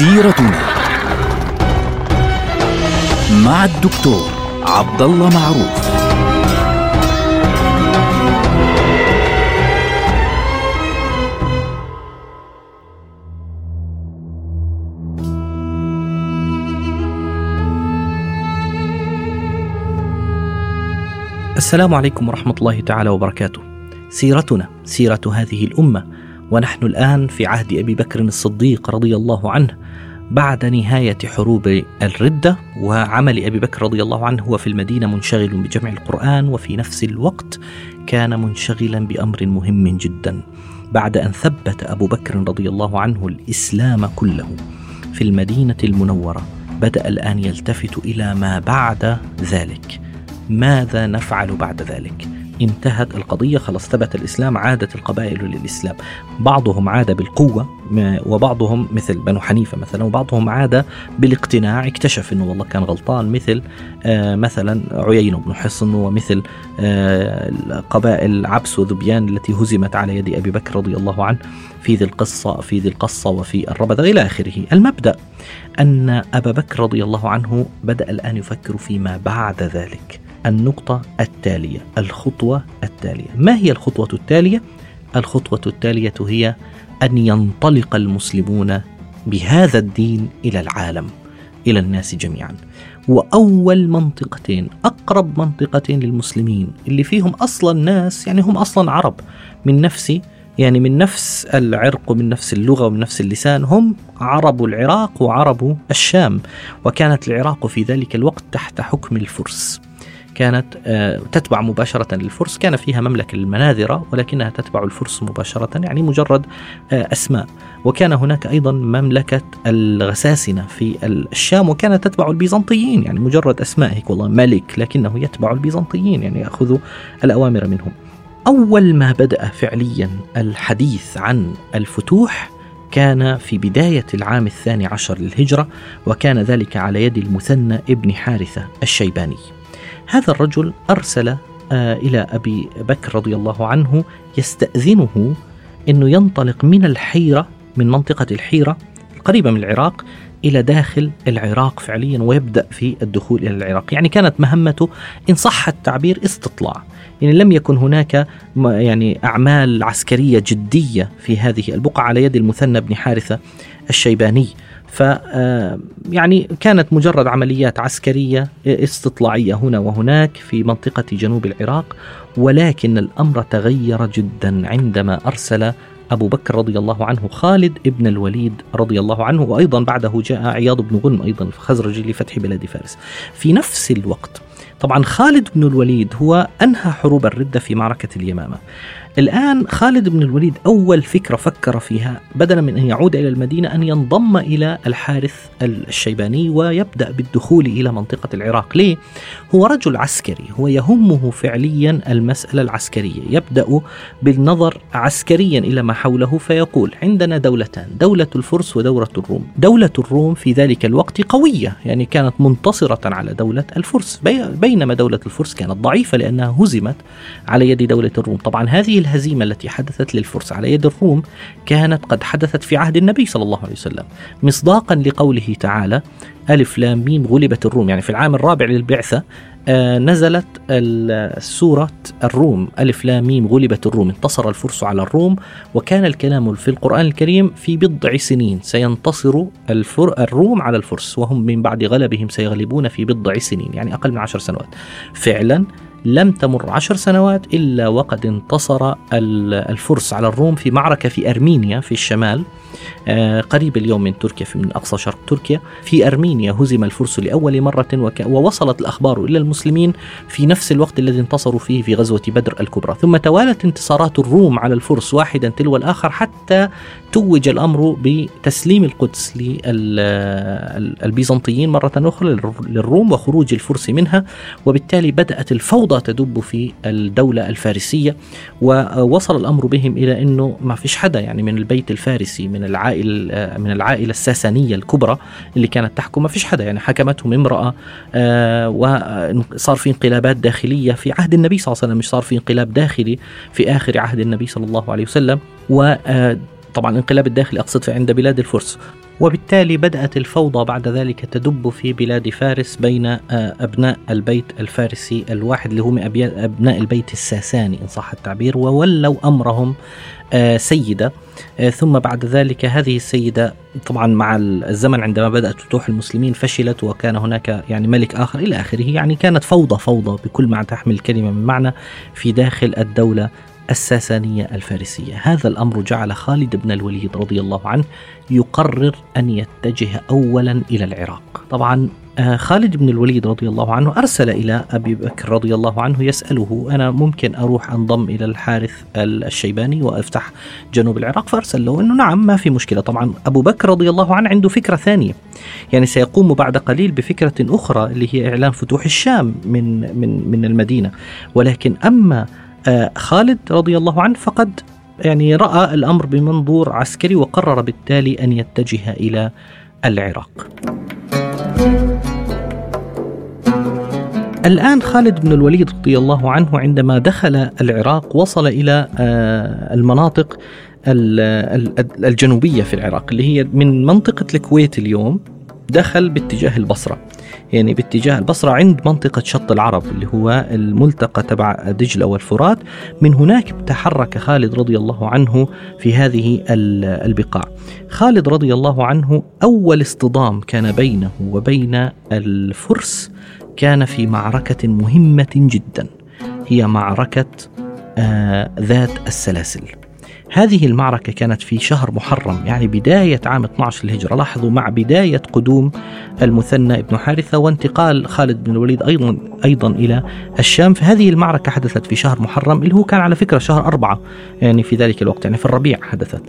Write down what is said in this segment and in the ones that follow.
سيرتنا مع الدكتور عبد الله معروف السلام عليكم ورحمة الله تعالى وبركاته. سيرتنا سيرة هذه الأمة ونحن الآن في عهد أبي بكر الصديق رضي الله عنه بعد نهاية حروب الردة وعمل أبي بكر رضي الله عنه هو في المدينة منشغل بجمع القرآن وفي نفس الوقت كان منشغلا بأمر مهم جدا بعد أن ثبت أبو بكر رضي الله عنه الإسلام كله في المدينة المنورة بدأ الآن يلتفت إلى ما بعد ذلك ماذا نفعل بعد ذلك؟ انتهت القضية خلاص ثبت الإسلام عادت القبائل للإسلام. بعضهم عاد بالقوة وبعضهم مثل بنو حنيفة مثلا وبعضهم عاد بالاقتناع اكتشف أنه والله كان غلطان مثل آه مثلا عيين بن حصن ومثل آه قبائل عبس وذبيان التي هزمت على يد أبي بكر رضي الله عنه في ذي القصة في ذي القصة وفي الربذة إلى آخره. المبدأ أن أبا بكر رضي الله عنه بدأ الآن يفكر فيما بعد ذلك. النقطة التالية الخطوة التالية. ما هي الخطوة التالية؟ الخطوة التالية هي أن ينطلق المسلمون بهذا الدين إلى العالم إلى الناس جميعا. وأول منطقتين أقرب منطقتين للمسلمين اللي فيهم أصلا ناس يعني هم أصلا عرب من نفس يعني من نفس العرق ومن نفس اللغة ومن نفس اللسان هم عرب العراق وعرب الشام وكانت العراق في ذلك الوقت تحت حكم الفرس. كانت آه، تتبع مباشرة للفرس. كان فيها مملكة المناذرة ولكنها تتبع الفرس مباشرة يعني مجرد آه، أسماء. وكان هناك أيضا مملكة الغساسنة في الشام وكانت تتبع البيزنطيين يعني مجرد أسماء. هيك والله ملك لكنه يتبع البيزنطيين يعني يأخذ الأوامر منهم. أول ما بدأ فعليا الحديث عن الفتوح كان في بداية العام الثاني عشر للهجرة وكان ذلك على يد المثنى ابن حارثة الشيباني. هذا الرجل أرسل آه، إلى أبي بكر رضي الله عنه يستأذنه أنه ينطلق من الحيرة من منطقة الحيرة قريبة من العراق إلى داخل العراق فعليا ويبدأ في الدخول إلى العراق. يعني كانت مهمته إن صح التعبير استطلاع. يعني لم يكن هناك يعني أعمال عسكرية جدية في هذه البقعة على يد المثنى بن حارثة الشيباني. ف آه، يعني كانت مجرد عمليات عسكرية استطلاعية هنا وهناك في منطقة جنوب العراق ولكن الأمر تغير جدا عندما أرسل أبو بكر رضي الله عنه خالد ابن الوليد رضي الله عنه وأيضا بعده جاء عياض بن غنم أيضا الخزرجي لفتح بلاد فارس. في نفس الوقت طبعا خالد بن الوليد هو أنهى حروب الردة في معركة اليمامة. الآن خالد بن الوليد أول فكرة فكر فيها بدلا من أن يعود إلى المدينة أن ينضم إلى الحارث الشيباني ويبدأ بالدخول إلى منطقة العراق. ليه؟ هو رجل عسكري هو يهمه فعليا المسألة العسكرية. يبدأ بالنظر عسكريا إلى ما حوله فيقول عندنا دولتان دولة الفرس ودولة الروم. دولة الروم في ذلك الوقت قوية يعني كانت منتصرة على دولة الفرس. بينما دولة الفرس كانت ضعيفة لأنها هزمت على يد دولة الروم. طبعا هذه الهزيمة التي حدثت للفرس على يد الروم كانت قد حدثت في عهد النبي صلى الله عليه وسلم. مصداقا لقوله تعالى ألف لام ميم غلبت الروم. يعني في العام الرابع للبعثة آه نزلت سورة الروم. ألف لام ميم غلبت الروم. انتصر الفرس على الروم وكان الكلام في القرآن الكريم في بضع سنين. سينتصر الفر الروم على الفرس وهم من بعد غلبهم سيغلبون في بضع سنين. يعني أقل من عشر سنوات. فعلا لم تمر عشر سنوات إلا وقد انتصر الفرس على الروم في معركة في أرمينيا في الشمال. قريب اليوم من تركيا في من أقصى شرق تركيا. في أرمينيا هزم الفرس لأول مرة ووصلت الأخبار إلى المسلمين في نفس الوقت الذي انتصروا فيه في غزوة بدر الكبرى. ثم توالت انتصارات الروم على الفرس واحدا تلو الآخر حتى توج الأمر بتسليم القدس للبيزنطيين مرة أخرى للروم وخروج الفرس منها. وبالتالي بدأت الفوضى تدب في الدولة الفارسية. ووصل الأمر بهم إلى أنه ما فيش حدا يعني من البيت الفارسي من العائلة من العائلة الساسانية الكبرى اللي كانت تحكم. ما فيش حدا يعني حكمتهم امرأة آه، وصار في انقلابات داخلية في عهد النبي صلى الله عليه وسلم مش صار في انقلاب داخلي في آخر عهد النبي صلى الله عليه وسلم. و آه، طبعا الانقلاب الداخلي أقصد عند بلاد الفرس. وبالتالي بدأت الفوضى بعد ذلك تدب في بلاد فارس بين آه، أبناء البيت الفارسي الواحد اللي هم أبناء البيت الساساني إن صح التعبير وولوا أمرهم آه، سيدة. آه، ثم بعد ذلك هذه السيدة طبعا مع الزمن عندما بدأت فتوح المسلمين فشلت وكان هناك يعني ملك آخر إلى آخره يعني كانت فوضى فوضى بكل ما تحمل الكلمة من معنى في داخل الدولة الساسانية الفارسية. هذا الأمر جعل خالد بن الوليد رضي الله عنه يقرر أن يتجه أولا إلى العراق. طبعا آه، خالد بن الوليد رضي الله عنه أرسل إلى أبي بكر رضي الله عنه يسأله أنا ممكن أروح أنضم إلى الحارث الشيباني وأفتح جنوب العراق؟ فأرسل له أنه نعم ما في مشكلة. طبعا أبو بكر رضي الله عنه عنده فكرة ثانية. يعني سيقوم بعد قليل بفكرة أخرى اللي هي إعلان فتوح الشام من من من المدينة. ولكن أما خالد رضي الله عنه فقد يعني رأى الأمر بمنظور عسكري وقرر بالتالي أن يتجه إلى العراق. الآن خالد بن الوليد رضي الله عنه عندما دخل العراق وصل إلى آه، المناطق الجنوبية في العراق اللي هي من منطقة الكويت اليوم دخل باتجاه البصرة يعني باتجاه البصرة عند منطقة شط العرب اللي هو الملتقى تبع دجلة والفرات. من هناك تحرك خالد رضي الله عنه في هذه البقاع. خالد رضي الله عنه أول اصطدام كان بينه وبين الفرس كان في معركة مهمة جدا هي معركة آه ذات السلاسل. هذه المعركة كانت في شهر محرم يعني بداية عام 12 للهجرة. لاحظوا مع بداية قدوم المثنى بن حارثة وانتقال خالد بن الوليد أيضا أيضا إلى الشام. فهذه المعركة حدثت في شهر محرم اللي هو كان على فكرة شهر أربعة يعني في ذلك الوقت يعني في الربيع حدثت.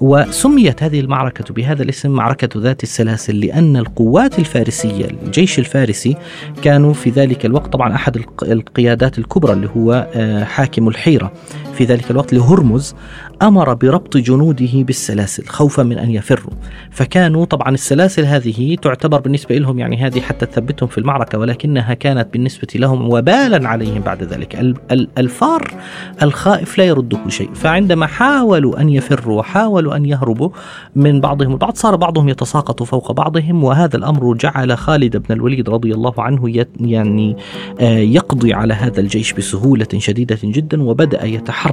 وسميت هذه المعركة بهذا الاسم معركة ذات السلاسل لأن القوات الفارسية الجيش الفارسي كانوا في ذلك الوقت طبعا أحد القيادات الكبرى اللي هو آه، حاكم الحيرة. في ذلك الوقت لهرمز أمر بربط جنوده بالسلاسل خوفا من أن يفروا. فكانوا طبعا السلاسل هذه تعتبر بالنسبة لهم يعني هذه حتى تثبتهم في المعركة ولكنها كانت بالنسبة لهم وبالا عليهم بعد ذلك. الفار الخائف لا يرده شيء. فعندما حاولوا أن يفروا وحاولوا أن يهربوا من بعضهم البعض صار بعضهم يتساقط فوق بعضهم وهذا الأمر جعل خالد بن الوليد رضي الله عنه يعني آه، يقضي على هذا الجيش بسهولة شديدة جدا وبدأ يتحرك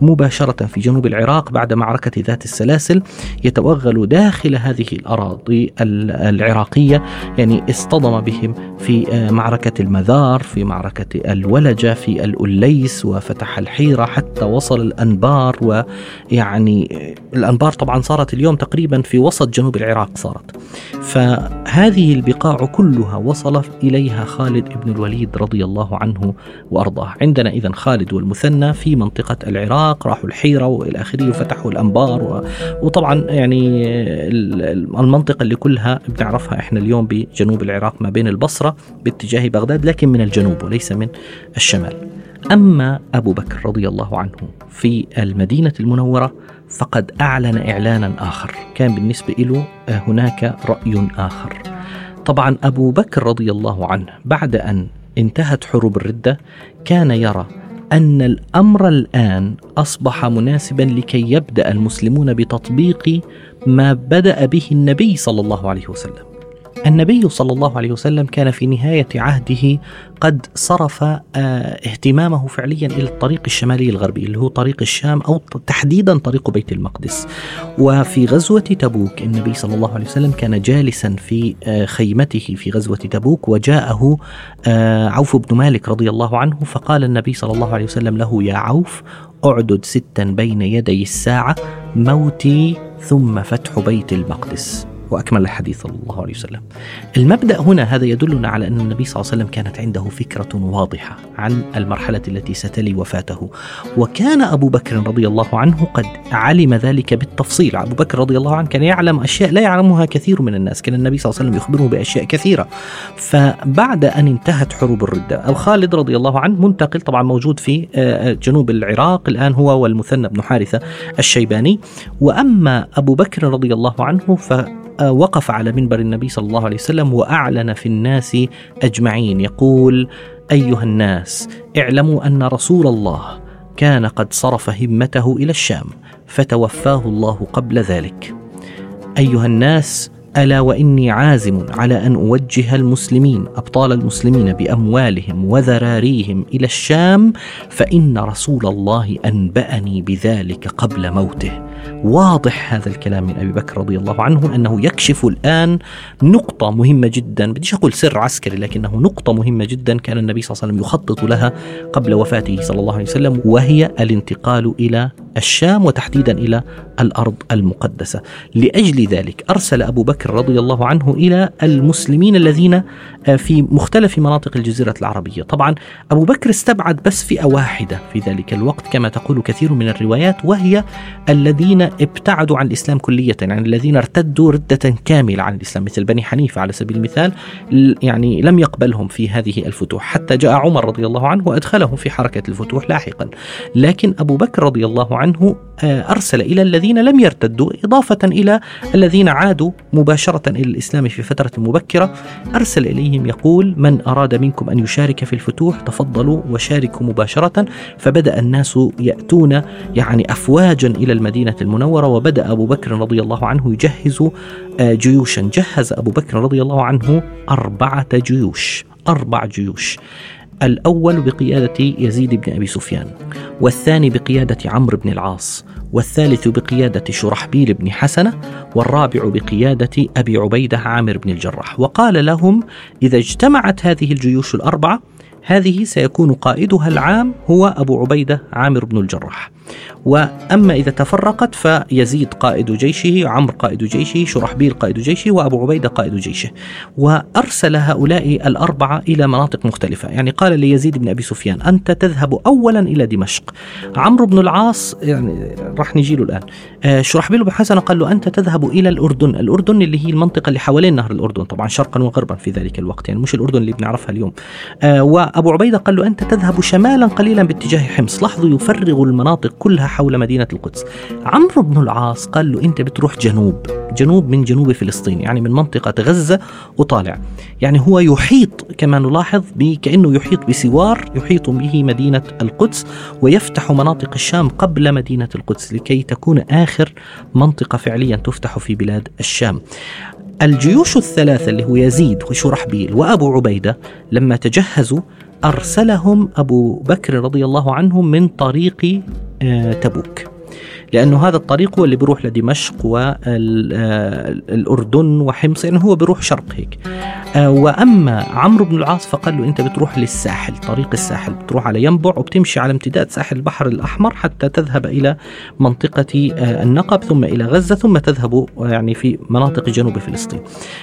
مباشرة في جنوب العراق بعد معركة ذات السلاسل يتوغل داخل هذه الأراضي العراقية يعني اصطدم بهم في آه، معركة المذار في معركة الولجة في الأليس وفتح الحيرة حتى وصل الأنبار ويعني الأنبار طبعا صارت اليوم تقريبا في وسط جنوب العراق صارت. فهذه البقاع كلها وصل إليها خالد بن الوليد رضي الله عنه وأرضاه عندنا إذا خالد والمثنى في منطقة العراق راحوا الحيرة وإلى آخره وفتحوا الأنبار وطبعا يعني المنطقة اللي كلها بنعرفها إحنا اليوم بجنوب العراق ما بين البصرة باتجاه بغداد لكن من الجنوب وليس من الشمال. أما أبو بكر رضي الله عنه في المدينة المنورة فقد أعلن إعلانا آخر، كان بالنسبة له هناك رأي آخر. طبعا أبو بكر رضي الله عنه بعد أن انتهت حروب الردة كان يرى أن الأمر الآن أصبح مناسبا لكي يبدأ المسلمون بتطبيق ما بدأ به النبي صلى الله عليه وسلم. النبي صلى الله عليه وسلم كان في نهاية عهده قد صرف آه، اهتمامه فعليا إلى الطريق الشمالي الغربي اللي هو طريق الشام أو تحديدا طريق بيت المقدس. وفي غزوة تبوك النبي صلى الله عليه وسلم كان جالسا في آه، خيمته في غزوة تبوك وجاءه آه، عوف بن مالك رضي الله عنه فقال النبي صلى الله عليه وسلم له يا عوف اعدد ستا بين يدي الساعة موتي ثم فتح بيت المقدس. وأكمل الحديث صلى الله عليه وسلم. المبدأ هنا هذا يدلنا على أن النبي صلى الله عليه وسلم كانت عنده فكرة واضحة عن المرحلة التي ستلي وفاته. وكان أبو بكر رضي الله عنه قد علم ذلك بالتفصيل. أبو بكر رضي الله عنه كان يعلم أشياء لا يعلمها كثير من الناس. كان النبي صلى الله عليه وسلم يخبره بأشياء كثيرة. فبعد أن انتهت حروب الردة الخالد رضي الله عنه منتقل طبعا موجود في آه، جنوب العراق الآن هو والمثنى بن حارثة الشيباني. وأما أبو بكر رضي الله عنه ف وقف على منبر النبي صلى الله عليه وسلم وأعلن في الناس أجمعين. يقول أيها الناس اعلموا أن رسول الله كان قد صرف همته إلى الشام فتوفاه الله قبل ذلك. أيها الناس ألا وإني عازم على أن أوجه المسلمين أبطال المسلمين بأموالهم وذراريهم إلى الشام فإن رسول الله أنبأني بذلك قبل موته. واضح هذا الكلام من أبي بكر رضي الله عنه أنه يكشف الآن نقطة مهمة جدا. بديش أقول سر عسكري لكنه نقطة مهمة جدا كان النبي صلى الله عليه وسلم يخطط لها قبل وفاته صلى الله عليه وسلم وهي الانتقال إلى الشام وتحديدا إلى الأرض المقدسة. لأجل ذلك أرسل أبو بكر رضي الله عنه إلى المسلمين الذين آه، في مختلف مناطق الجزيرة العربية. طبعا أبو بكر استبعد بس فئة واحدة في ذلك الوقت كما تقول كثير من الروايات وهي الذين ابتعدوا عن الإسلام كلية يعني الذين ارتدوا ردة كاملة عن الإسلام. مثل بني حنيفة على سبيل المثال يعني لم يقبلهم في هذه الفتوح. حتى جاء عمر رضي الله عنه وأدخلهم في حركة الفتوح لاحقا. لكن أبو بكر رضي الله عنه آه، أرسل إلى الذين لم يرتدوا إضافة إلى الذين عادوا مباشرة إلى الإسلام في فترة مبكرة. أرسل إليهم يقول من أراد منكم أن يشارك في الفتوح تفضلوا وشاركوا مباشرة. فبدأ الناس يأتون يعني افواجا إلى المدينة المنورة وبدأ أبو بكر رضي الله عنه يجهز آه، جيوشا. جهز أبو بكر رضي الله عنه أربعة جيوش أربع جيوش. الأول بقيادة يزيد بن أبي سفيان والثاني بقيادة عمرو بن العاص والثالث بقيادة شرحبيل بن حسنة والرابع بقيادة أبي عبيدة عامر بن الجراح. وقال لهم إذا اجتمعت هذه الجيوش الأربعة هذه سيكون قائدها العام هو أبو عبيدة عامر بن الجراح. وأما إذا تفرقت فيزيد قائد جيشه عمرو قائد جيشه شرحبيل قائد جيشه وأبو عبيدة قائد جيشه. وأرسل هؤلاء الأربعة إلى مناطق مختلفة. يعني قال ليزيد بن أبي سفيان أنت تذهب أولا إلى دمشق. عمرو بن العاص يعني راح نجي له الآن. آه، شرحبيل بن حسن قال له أنت تذهب إلى الأردن. الأردن اللي هي المنطقة اللي حوالين نهر الأردن طبعا شرقا وغربا في ذلك الوقت. يعني مش الأردن اللي بنعرفها اليوم. آه، وأبو عبيدة قال له أنت تذهب شمالا قليلا باتجاه حمص. لاحظوا يفرغ المناطق كلها حول مدينة القدس. عمرو بن العاص قال له أنت بتروح جنوب جنوب من جنوب فلسطين يعني من منطقة غزة وطالع. يعني هو يحيط كما نلاحظ كأنه يحيط بسوار يحيط به مدينة القدس ويفتح مناطق الشام قبل مدينة القدس لكي تكون آخر منطقة فعليا تفتح في بلاد الشام. الجيوش الثلاثة اللي هو يزيد وشرحبيل وأبو عبيدة لما تجهزوا أرسلهم أبو بكر رضي الله عنه من طريق آه، تبوك. لأنه هذا الطريق هو اللي بيروح لدمشق والأردن وحمص يعني هو بيروح شرق هيك. آه، وأما عمرو بن العاص فقال له أنت بتروح للساحل طريق الساحل بتروح على ينبع وبتمشي على امتداد ساحل البحر الأحمر حتى تذهب إلى منطقة آه، النقب ثم إلى غزة ثم تذهب يعني في مناطق جنوب فلسطين.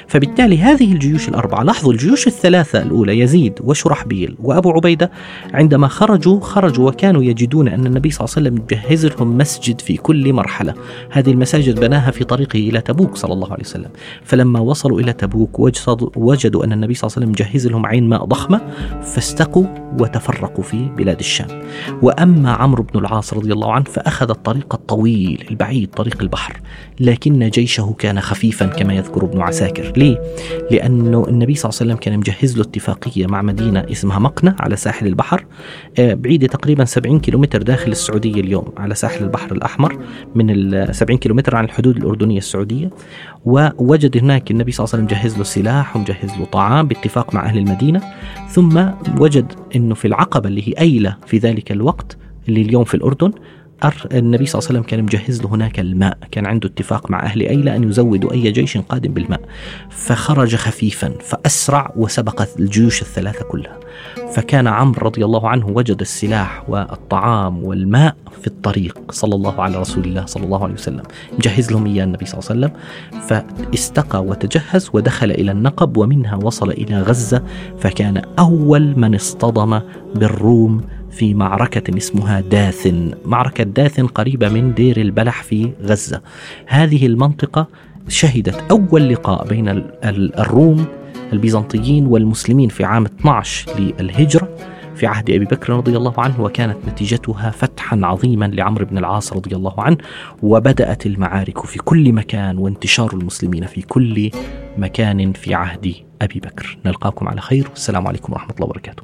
فبالتالي هذه الجيوش الأربعة لاحظوا الجيوش الثلاثة الأولى يزيد وشرحبيل وأبو عبيدة عندما خرجوا خرجوا وكانوا يجدون أن النبي صلى الله عليه وسلم يجهز لهم مسجد في كل مرحلة. هذه المساجد بناها في طريقه إلى تبوك صلى الله عليه وسلم. فلما وصلوا إلى تبوك وجدوا أن النبي صلى الله عليه وسلم مجهز لهم عين ماء ضخمة فاستقوا وتفرقوا في بلاد الشام. وأما عمرو بن العاص رضي الله عنه فأخذ الطريق الطويل البعيد طريق البحر. لكن جيشه كان خفيفا كما يذكر ابن عساكر. ليه؟ لأنه النبي صلى الله عليه وسلم كان مجهز له اتفاقية مع مدينة اسمها مقنة على ساحل البحر. آه، بعيدة تقريبا 70 كيلومتر داخل السعودية اليوم على ساحل البحر الأحمر. من ال 70 كيلومتر عن الحدود الأردنية السعودية ووجد هناك النبي صلى الله عليه وسلم مجهز له سلاح ومجهز له طعام باتفاق مع أهل المدينة ثم وجد أنه في العقبة اللي هي أيلة في ذلك الوقت اللي اليوم في الأردن النبي صلى الله عليه وسلم كان مجهز له هناك الماء كان عنده اتفاق مع أهل أيلة أن يزودوا أي جيش قادم بالماء. فخرج خفيفا فأسرع وسبق الجيوش الثلاثة كلها. فكان عمرو رضي الله عنه وجد السلاح والطعام والماء في الطريق صلى الله على رسول الله صلى الله عليه وسلم. مجهز لهم إياه النبي صلى الله عليه وسلم فاستقى وتجهز ودخل إلى النقب ومنها وصل إلى غزة فكان أول من اصطدم بالروم في معركة اسمها داثن. معركة داثن قريبة من دير البلح في غزة. هذه المنطقة شهدت أول لقاء بين الروم البيزنطيين والمسلمين في عام 12 للهجرة في عهد أبي بكر رضي الله عنه وكانت نتيجتها فتحا عظيما لعمرو بن العاص رضي الله عنه وبدأت المعارك في كل مكان وانتشار المسلمين في كل مكان في عهد أبي بكر. نلقاكم على خير. والسلام عليكم ورحمة الله وبركاته.